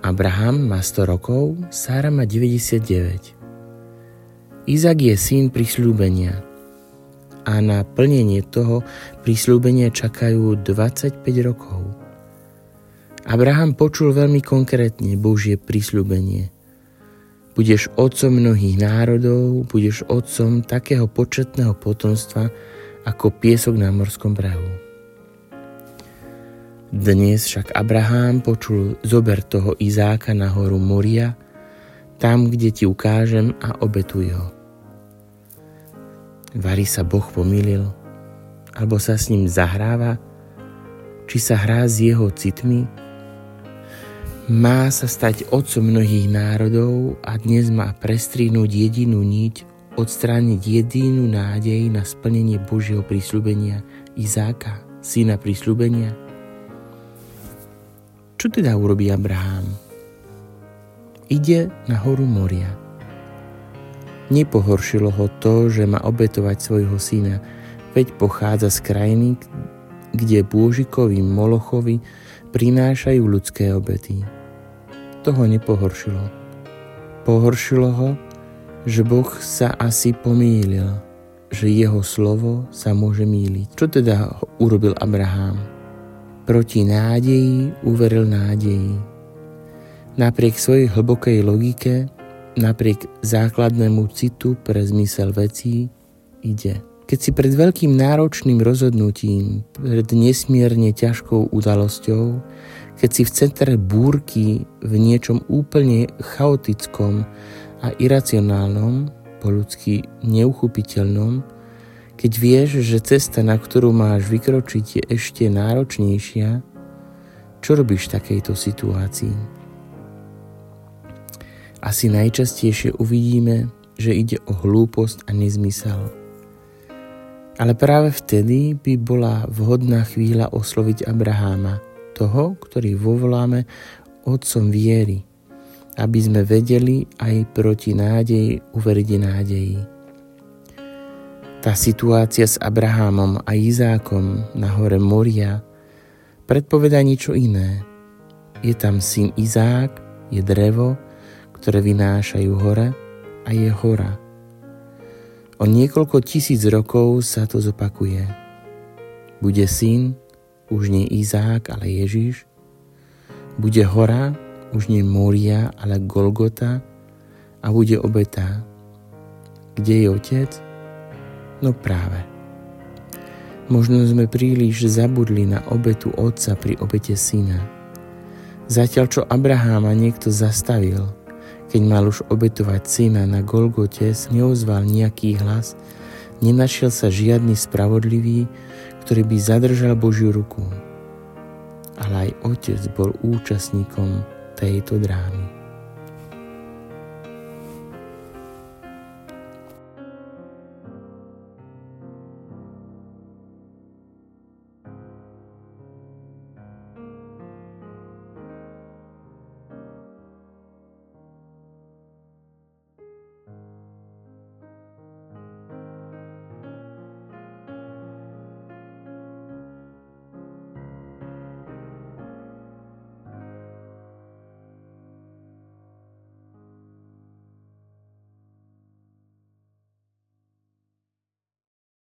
Abraham má 100 rokov, Sára má 99. Izak je syn prisľúbenia a na plnenie toho prisľúbenia čakajú 25 rokov. Abraham počul veľmi konkrétne Božie prisľúbenie. Budeš otcom mnohých národov, budeš otcom takého početného potomstva ako piesok na morskom brehu. Dnes však Abraham počul zober toho Izáka na horu Moria, tam, kde ti ukážem a obetuj ho. Vary sa Boh pomýlil, alebo sa s ním zahráva, či sa hrá s jeho citmi. Má sa stať otcom mnohých národov a dnes má prestrínúť jedinú niť, odstrániť jedinú nádej na splnenie Božieho prísľubenia Izáka, syna prísľubenia čo teda urobí Abraham? Ide na horu Moria. Nepohoršilo ho to, že má obetovať svojho syna, veď pochádza z krajiny, kde Bôžikovi Molochovi prinášajú ľudské obety. To ho nepohoršilo. Pohoršilo ho, že Boh sa asi pomýlil, že jeho slovo sa môže míliť. Čo teda urobil Abraham? Proti nádeji uveril nádeji. Napriek svojej hlbokej logike, napriek základnému citu pre zmysel vecí, ide. Keď si pred veľkým náročným rozhodnutím, pred nesmierne ťažkou udalosťou, keď si v centre búrky v niečom úplne chaotickom a iracionálnom, po ľudsky neuchupiteľnom, keď vieš, že cesta, na ktorú máš vykročiť, je ešte náročnejšia, čo robíš v takejto situácii? Asi najčastejšie uvidíme, že ide o hlúposť a nezmysel. Ale práve vtedy by bola vhodná chvíľa osloviť Abraháma, toho, ktorý vovoláme otcom viery, aby sme vedeli aj proti nádeji uveriť nádeji. Tá situácia s Abrahámom a Izákom na hore Moria predpoveda niečo iné. Je tam syn Izák, je drevo, ktoré vynášajú hore a je hora. O niekoľko tisíc rokov sa to zopakuje. Bude syn, už nie Izák, ale Ježiš. Bude hora, už nie Moria, ale Golgota a bude obeta. Kde je otec? No práve. Možno sme príliš zabudli na obetu otca pri obete syna. Zatiaľ, čo Abraháma niekto zastavil, keď mal už obetovať syna na Golgote, neozval nejaký hlas, nenašiel sa žiadny spravodlivý, ktorý by zadržal Božiu ruku. Ale aj otec bol účastníkom tejto drámy.